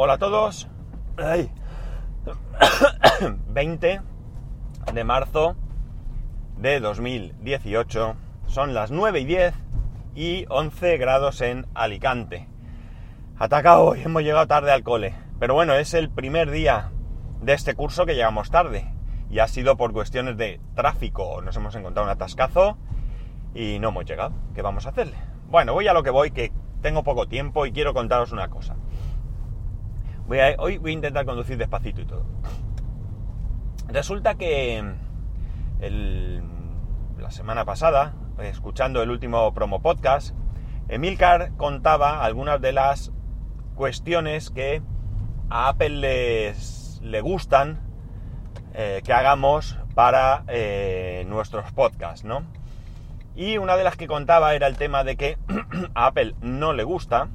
Hola a todos. Ay. 20 de marzo de 2018. Son las 9 y 10 y 11 grados en Alicante. Atacado hoy, hemos llegado tarde al cole. Pero bueno, es el primer día de este curso que llegamos tarde. Y ha sido por cuestiones de tráfico. Nos hemos encontrado un atascazo y no hemos llegado. ¿Qué vamos a hacerle? Bueno, voy a lo que voy, que tengo poco tiempo y quiero contaros una cosa. Hoy voy a intentar conducir despacito y todo. Resulta que la semana pasada, escuchando el último promo podcast, Emilcar contaba algunas de las cuestiones que a Apple les, le gustan eh, que hagamos para eh, nuestros podcasts, ¿no? Y una de las que contaba era el tema de que a Apple no le gusta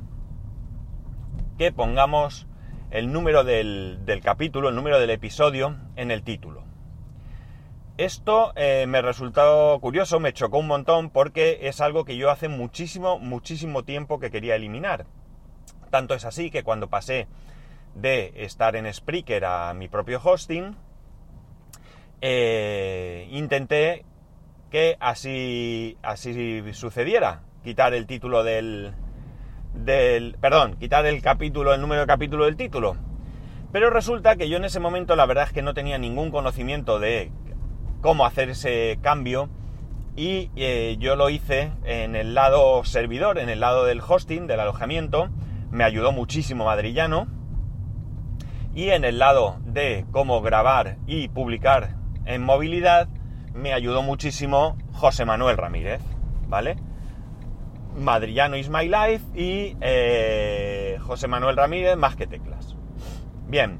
que pongamos el número del, capítulo, el número del episodio en el título. Esto eh, me resultó curioso, me chocó un montón porque es algo que yo hace muchísimo, muchísimo tiempo que quería eliminar. Tanto es así que cuando pasé de estar en Spreaker a mi propio hosting, eh, intenté que así, así sucediera. Quitar el título del, del... Perdón, quitar el capítulo, el número de capítulo del título. Pero resulta que yo en ese momento la verdad es que no tenía ningún conocimiento de cómo hacer ese cambio y eh, yo lo hice en el lado servidor, en el lado del hosting, del alojamiento. Me ayudó muchísimo Madrillano. Y en el lado de cómo grabar y publicar en movilidad, me ayudó muchísimo José Manuel Ramírez, ¿vale? Madrillano is my life y eh, José Manuel Ramírez más que teclas. Bien,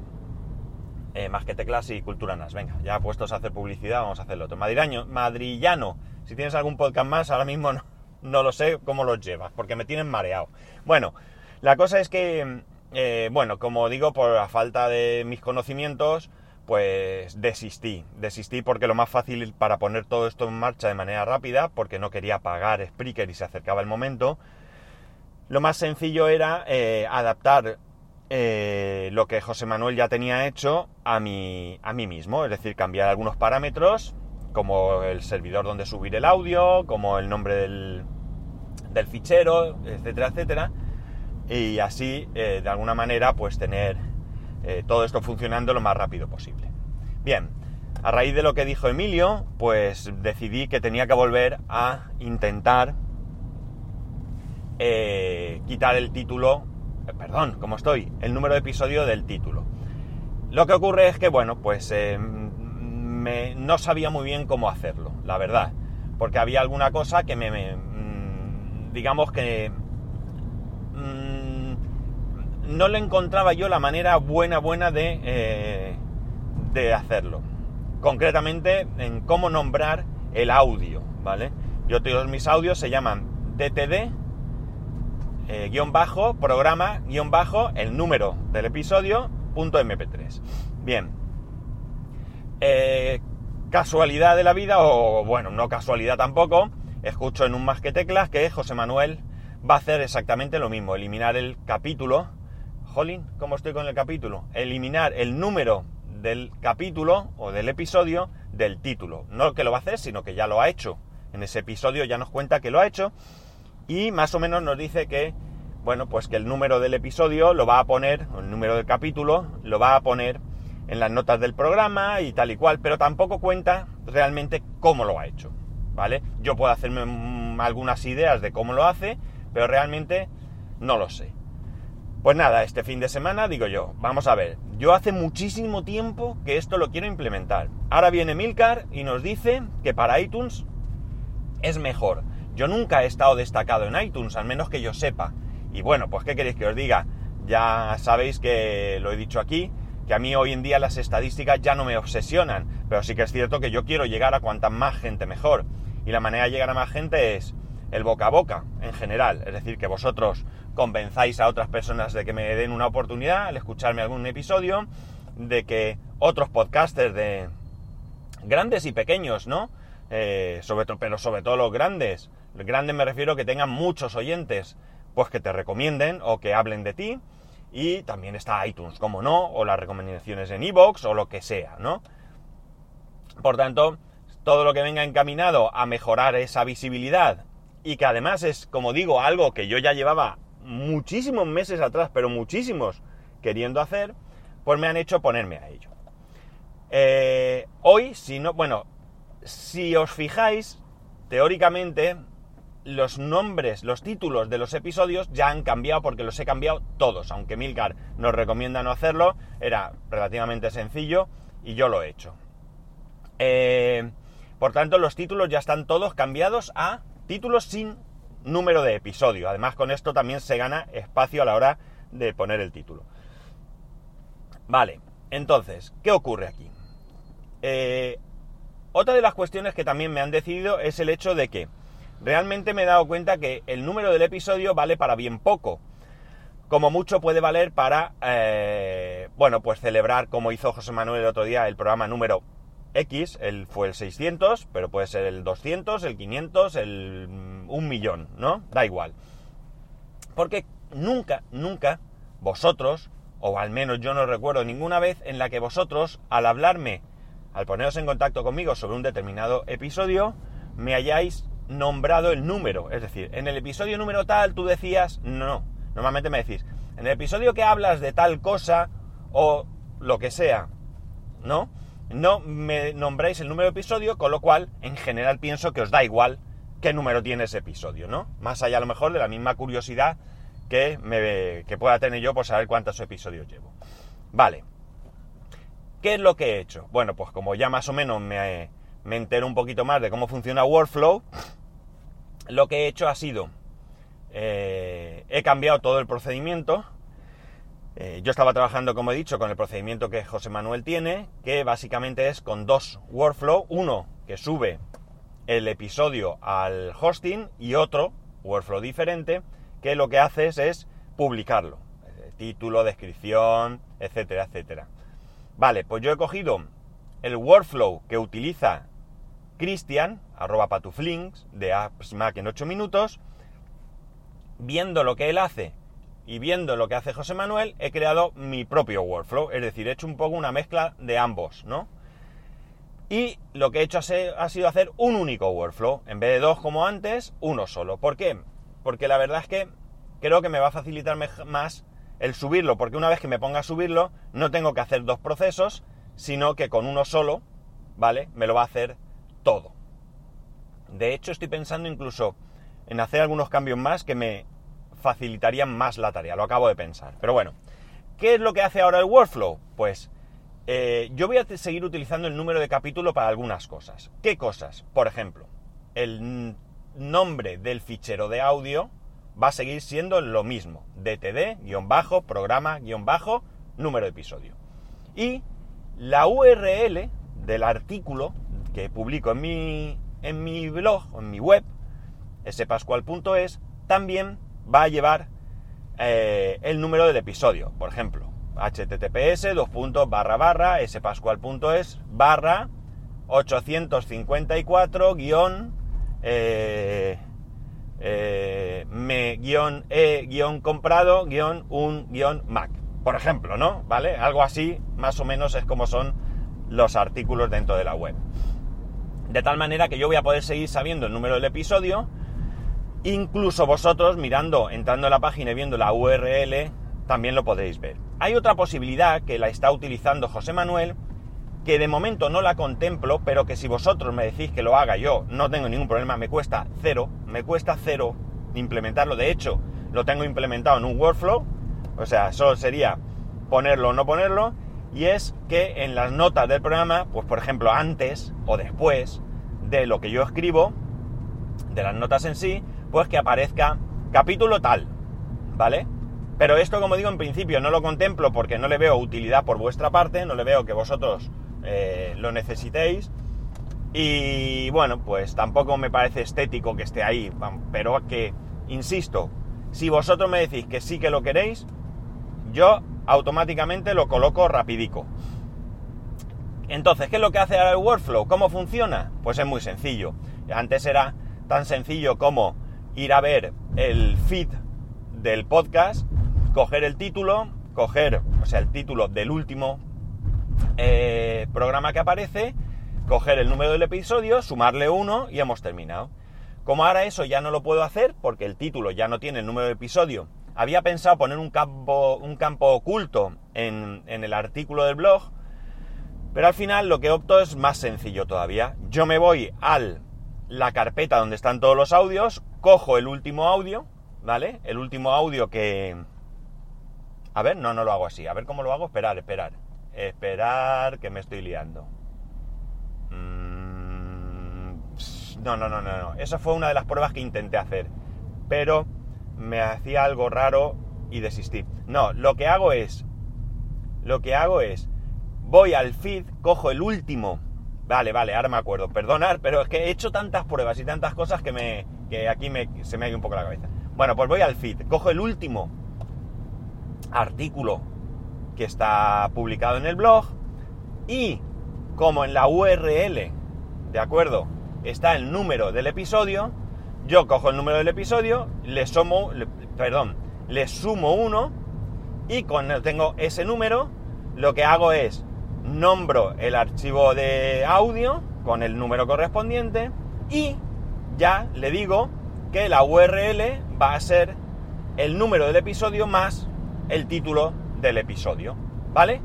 eh, más que teclas y cultura nas. Venga, ya puestos a hacer publicidad, vamos a hacer lo otro. Madrillano, Madrillano, si tienes algún podcast más, ahora mismo no, no lo sé cómo los llevas, porque me tienen mareado. Bueno, la cosa es que, eh, bueno, como digo, por la falta de mis conocimientos, pues desistí. Desistí porque lo más fácil para poner todo esto en marcha de manera rápida, porque no quería pagar Spreaker y se acercaba el momento, lo más sencillo era eh, adaptar eh, lo que José Manuel ya tenía hecho a mí, a mí mismo, es decir, cambiar algunos parámetros, como el servidor donde subir el audio, como el nombre del, del fichero, etcétera, etcétera, y así, eh, de alguna manera, pues tener eh, todo esto funcionando lo más rápido posible. Bien, a raíz de lo que dijo Emilio, pues decidí que tenía que volver a intentar eh, quitar el título, eh, perdón, como estoy, el número de episodio del título. Lo que ocurre es que, bueno, pues no sabía muy bien cómo hacerlo, la verdad, porque había alguna cosa que me, mm, digamos que no le encontraba yo la manera buena, buena de, eh, de hacerlo. Concretamente en cómo nombrar el audio, ¿vale? Yo todos mis audios se llaman DTD, eh, guion bajo, programa, guion bajo, el número del episodio, punto MP3. Bien. Eh, casualidad de la vida, o bueno, no casualidad tampoco, escucho en un más que teclas que José Manuel va a hacer exactamente lo mismo, eliminar el capítulo jolín, ¿cómo estoy con el capítulo? Eliminar el número del capítulo o del episodio del título. No que lo va a hacer, sino que ya lo ha hecho. En ese episodio ya nos cuenta que lo ha hecho y más o menos nos dice que, bueno, pues que el número del episodio lo va a poner, o el número del capítulo, lo va a poner en las notas del programa y tal y cual, pero tampoco cuenta realmente cómo lo ha hecho, ¿vale? Yo puedo hacerme mm, algunas ideas de cómo lo hace, pero realmente no lo sé. Pues nada, este fin de semana digo yo, vamos a ver, yo hace muchísimo tiempo que esto lo quiero implementar. Ahora viene Milcar y nos dice que para iTunes es mejor. Yo nunca he estado destacado en iTunes, al menos que yo sepa. Y bueno, pues ¿qué queréis que os diga? Ya sabéis que lo he dicho aquí, que a mí hoy en día las estadísticas ya no me obsesionan, pero sí que es cierto que yo quiero llegar a cuanta más gente mejor. Y la manera de llegar a más gente es el boca a boca en general, es decir, que vosotros convenzáis a otras personas de que me den una oportunidad al escucharme algún episodio, de que otros podcasters de grandes y pequeños, ¿no? Eh, sobre pero sobre todo los grandes, grandes me refiero que tengan muchos oyentes, pues que te recomienden o que hablen de ti y también está iTunes, como no, o las recomendaciones en iVoox o lo que sea, ¿no? Por tanto, todo lo que venga encaminado a mejorar esa visibilidad y que además es, como digo, algo que yo ya llevaba muchísimos meses atrás, pero muchísimos queriendo hacer, pues me han hecho ponerme a ello. Eh, hoy, si no, bueno, si os fijáis, teóricamente los nombres, los títulos de los episodios ya han cambiado porque los he cambiado todos, aunque Milcar nos recomienda no hacerlo, era relativamente sencillo y yo lo he hecho. Eh, por tanto, los títulos ya están todos cambiados a títulos sin número de episodio. Además, con esto también se gana espacio a la hora de poner el título. Vale, entonces, ¿qué ocurre aquí? Eh, otra de las cuestiones que también me han decidido es el hecho de que realmente me he dado cuenta que el número del episodio vale para bien poco. Como mucho puede valer para, eh, bueno, pues celebrar, como hizo José Manuel el otro día, el programa número X, él fue el 600, pero puede ser el 200, el 500, el 1 millón, ¿no? Da igual. Porque nunca, nunca vosotros, o al menos yo no recuerdo ninguna vez en la que vosotros, al hablarme, al poneros en contacto conmigo sobre un determinado episodio, me hayáis nombrado el número. Es decir, en el episodio número tal tú decías, no, normalmente me decís, en el episodio que hablas de tal cosa o lo que sea, ¿no? No me nombráis el número de episodio, con lo cual en general pienso que os da igual qué número tiene ese episodio, ¿no? Más allá a lo mejor de la misma curiosidad que, me, que pueda tener yo por saber cuántos episodios llevo. Vale. ¿Qué es lo que he hecho? Bueno, pues como ya más o menos me, me entero un poquito más de cómo funciona Workflow, lo que he hecho ha sido, eh, he cambiado todo el procedimiento. Eh, yo estaba trabajando, como he dicho, con el procedimiento que José Manuel tiene, que básicamente es con dos workflow, uno que sube el episodio al hosting y otro, workflow diferente, que lo que haces es publicarlo. Eh, título, descripción, etcétera, etcétera. Vale, pues yo he cogido el workflow que utiliza Cristian, arroba patuflinks, de Apps Mac en 8 minutos, viendo lo que él hace y viendo lo que hace José Manuel, he creado mi propio workflow, es decir, he hecho un poco una mezcla de ambos, ¿no? Y lo que he hecho ha sido hacer un único workflow, en vez de dos como antes, uno solo. ¿Por qué? Porque la verdad es que creo que me va a facilitar más el subirlo, porque una vez que me ponga a subirlo, no tengo que hacer dos procesos, sino que con uno solo, ¿vale? Me lo va a hacer todo. De hecho, estoy pensando incluso en hacer algunos cambios más que me facilitarían más la tarea, lo acabo de pensar. Pero bueno, ¿qué es lo que hace ahora el workflow? Pues eh, yo voy a seguir utilizando el número de capítulo para algunas cosas. ¿Qué cosas? Por ejemplo, el nombre del fichero de audio va a seguir siendo lo mismo. DTD, programa, número de episodio. Y la URL del artículo que publico en mi, en mi blog en mi web, spascual.es, también va a llevar eh, el número del episodio. Por ejemplo, https dos barra barra spascual.es barra 854 guion eh, eh, me guion e guion comprado guion un guion mac por ejemplo no vale algo así más o menos es como son los artículos dentro de la web de tal manera que yo voy a poder seguir sabiendo el número del episodio. Incluso vosotros mirando, entrando en la página y viendo la URL, también lo podréis ver. Hay otra posibilidad que la está utilizando José Manuel, que de momento no la contemplo, pero que si vosotros me decís que lo haga yo, no tengo ningún problema, me cuesta cero, me cuesta cero implementarlo. De hecho, lo tengo implementado en un workflow, o sea, solo sería ponerlo o no ponerlo, y es que en las notas del programa, pues por ejemplo antes o después de lo que yo escribo, de las notas en sí, pues que aparezca capítulo tal, ¿vale? Pero esto, como digo, en principio no lo contemplo porque no le veo utilidad por vuestra parte, no le veo que vosotros eh, lo necesitéis. Y bueno, pues tampoco me parece estético que esté ahí, pero que, insisto, si vosotros me decís que sí que lo queréis, yo automáticamente lo coloco rapidico. Entonces, ¿qué es lo que hace ahora el workflow? ¿Cómo funciona? Pues es muy sencillo. Antes era tan sencillo como ir a ver el feed del podcast, coger el título, coger, o sea, el título del último eh, programa que aparece, coger el número del episodio, sumarle uno y hemos terminado. Como ahora eso ya no lo puedo hacer porque el título ya no tiene el número de episodio, había pensado poner un campo, un campo oculto en, en el artículo del blog, pero al final lo que opto es más sencillo todavía. Yo me voy a la carpeta donde están todos los audios, cojo el último audio, ¿vale? El último audio que... A ver, no, no lo hago así. A ver cómo lo hago. Esperar, esperar. Esperar que me estoy liando. Mm, no, no, no, no, no. Esa fue una de las pruebas que intenté hacer. Pero me hacía algo raro y desistí. No, lo que hago es... Lo que hago es... Voy al feed, cojo el último. Vale, vale, ahora me acuerdo. Perdonar, pero es que he hecho tantas pruebas y tantas cosas que, me, que aquí me, se me ha ido un poco la cabeza. Bueno, pues voy al feed, cojo el último artículo que está publicado en el blog y como en la URL, ¿de acuerdo? Está el número del episodio, yo cojo el número del episodio, le sumo, perdón, le sumo uno y cuando tengo ese número, lo que hago es nombro el archivo de audio con el número correspondiente y ya le digo que la URL va a ser el número del episodio más el título del episodio, ¿vale?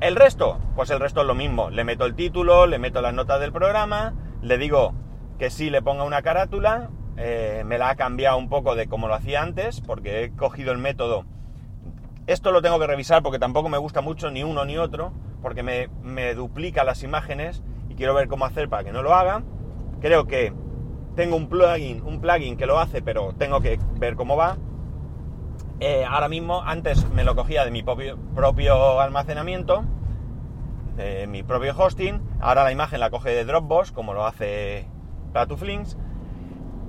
El resto, pues el resto es lo mismo. Le meto el título, le meto las notas del programa, le digo que sí le ponga una carátula, eh, me la ha cambiado un poco de como lo hacía antes, porque he cogido el método. Esto lo tengo que revisar porque tampoco me gusta mucho ni uno ni otro, porque me, me duplica las imágenes y quiero ver cómo hacer para que no lo haga. Creo que tengo un plugin, un plugin que lo hace, pero tengo que ver cómo va. Eh, ahora mismo, antes me lo cogía de mi propio, almacenamiento, de mi propio hosting. Ahora la imagen la coge de Dropbox, como lo hace Platuflinks.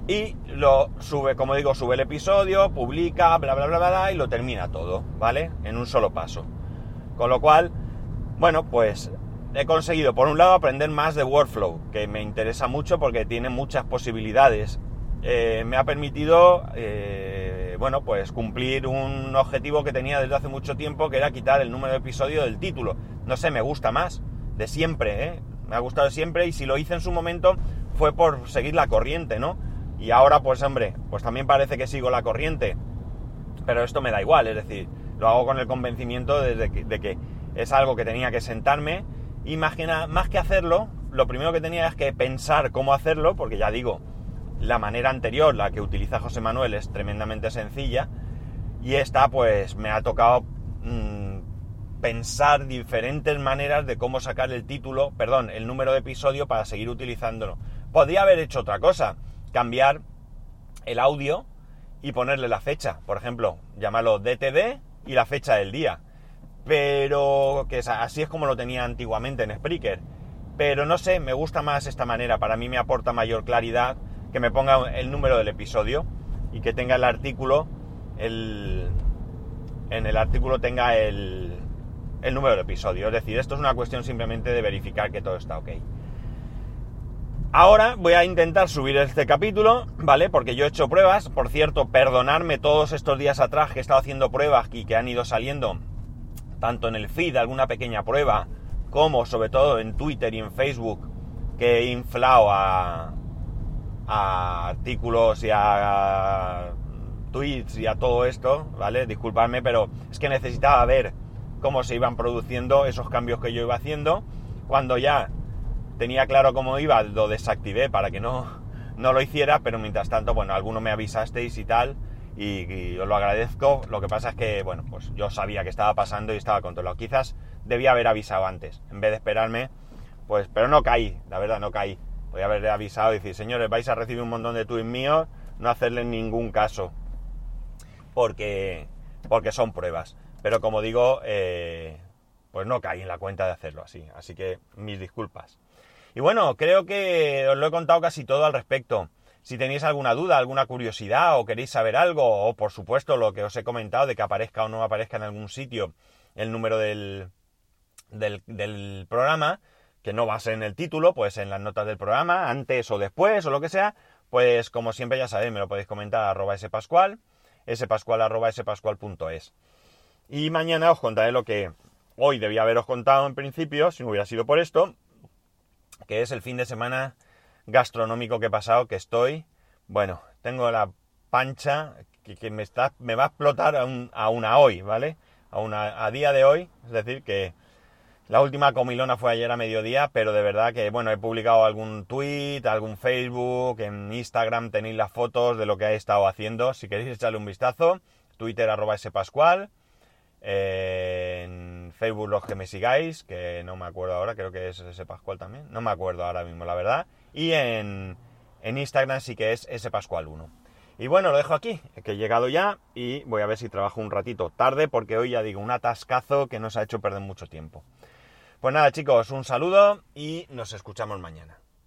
Y lo sube, como digo, sube el episodio, publica, bla, bla, bla, bla, y lo termina todo, ¿vale? En un solo paso. Con lo cual, bueno, pues he conseguido, por un lado, aprender más de Workflow, que me interesa mucho porque tiene muchas posibilidades. Eh, me ha permitido eh, bueno, pues cumplir un objetivo que tenía desde hace mucho tiempo, que era quitar el número de episodio del título. No sé, me gusta más, de siempre, ¿eh? Me ha gustado siempre y si lo hice en su momento fue por seguir la corriente, ¿no? Y ahora, pues hombre, pues también parece que sigo la corriente. Pero esto me da igual, es decir, lo hago con el convencimiento que, de que es algo que tenía que sentarme. Imagina, más que hacerlo, lo primero que tenía es que pensar cómo hacerlo, porque ya digo, la manera anterior, la que utiliza José Manuel, es tremendamente sencilla. Y esta, pues, me ha tocado mm, pensar diferentes maneras de cómo sacar el título, perdón, el número de episodio para seguir utilizándolo. Podría haber hecho otra cosa, cambiar el audio y ponerle la fecha. Por ejemplo, llamarlo DTD y la fecha del día. Pero que así es como lo tenía antiguamente en Spreaker. Pero no sé, me gusta más esta manera. Para mí me aporta mayor claridad que me ponga el número del episodio y que tenga el artículo, el, en el artículo tenga el, el número del episodio. Es decir, esto es una cuestión simplemente de verificar que todo está ok. Ahora voy a intentar subir este capítulo, ¿vale? Porque yo he hecho pruebas. Por cierto, perdonarme todos estos días atrás que he estado haciendo pruebas y que han ido saliendo tanto en el feed alguna pequeña prueba, como sobre todo en Twitter y en Facebook, que he inflado a, artículos y a tweets y a todo esto, ¿vale? Disculpadme, pero es que necesitaba ver cómo se iban produciendo esos cambios que yo iba haciendo. Cuando ya tenía claro cómo iba, lo desactivé para que no, no lo hiciera, pero mientras tanto, bueno, alguno me avisasteis y tal, y, os lo agradezco. Lo que pasa es que, bueno, pues yo sabía que estaba pasando y estaba controlado. Quizás debía haber avisado antes, en vez de esperarme, pues, pero no caí, la verdad, no caí. Voy a haber avisado y decir, señores, vais a recibir un montón de tweets míos, no hacerle ningún caso. Porque, porque son pruebas. Pero como digo, eh, pues no caí en la cuenta de hacerlo así. Así que mis disculpas. Y bueno, creo que os lo he contado casi todo al respecto. Si tenéis alguna duda, alguna curiosidad o queréis saber algo, o por supuesto lo que os he comentado de que aparezca o no aparezca en algún sitio el número del, del, programa, que no va a ser en el título, pues en las notas del programa, antes o después o lo que sea, pues como siempre ya sabéis, me lo podéis comentar arroba spascual, spascual arroba spascual.es. Y mañana os contaré lo que hoy debía haberos contado en principio, si no hubiera sido por esto, que es el fin de semana gastronómico que he pasado, que estoy, bueno, tengo la pancha que, me, está, me va a explotar a, una hoy, ¿vale? A, una, a día de hoy, es decir, que la última comilona fue ayer a mediodía, pero de verdad que, bueno, he publicado algún tweet, algún Facebook, en Instagram tenéis las fotos de lo que he estado haciendo, si queréis echarle un vistazo, Twitter arroba spascual, eh, Facebook los que me sigáis, que no me acuerdo ahora, creo que es ese Pascual también, no me acuerdo ahora mismo, la verdad, y en, en Instagram sí que es ese Pascual 1. Y bueno, lo dejo aquí, que he llegado ya y voy a ver si trabajo un ratito tarde porque hoy ya digo, un atascazo que nos ha hecho perder mucho tiempo. Pues nada chicos, un saludo y nos escuchamos mañana.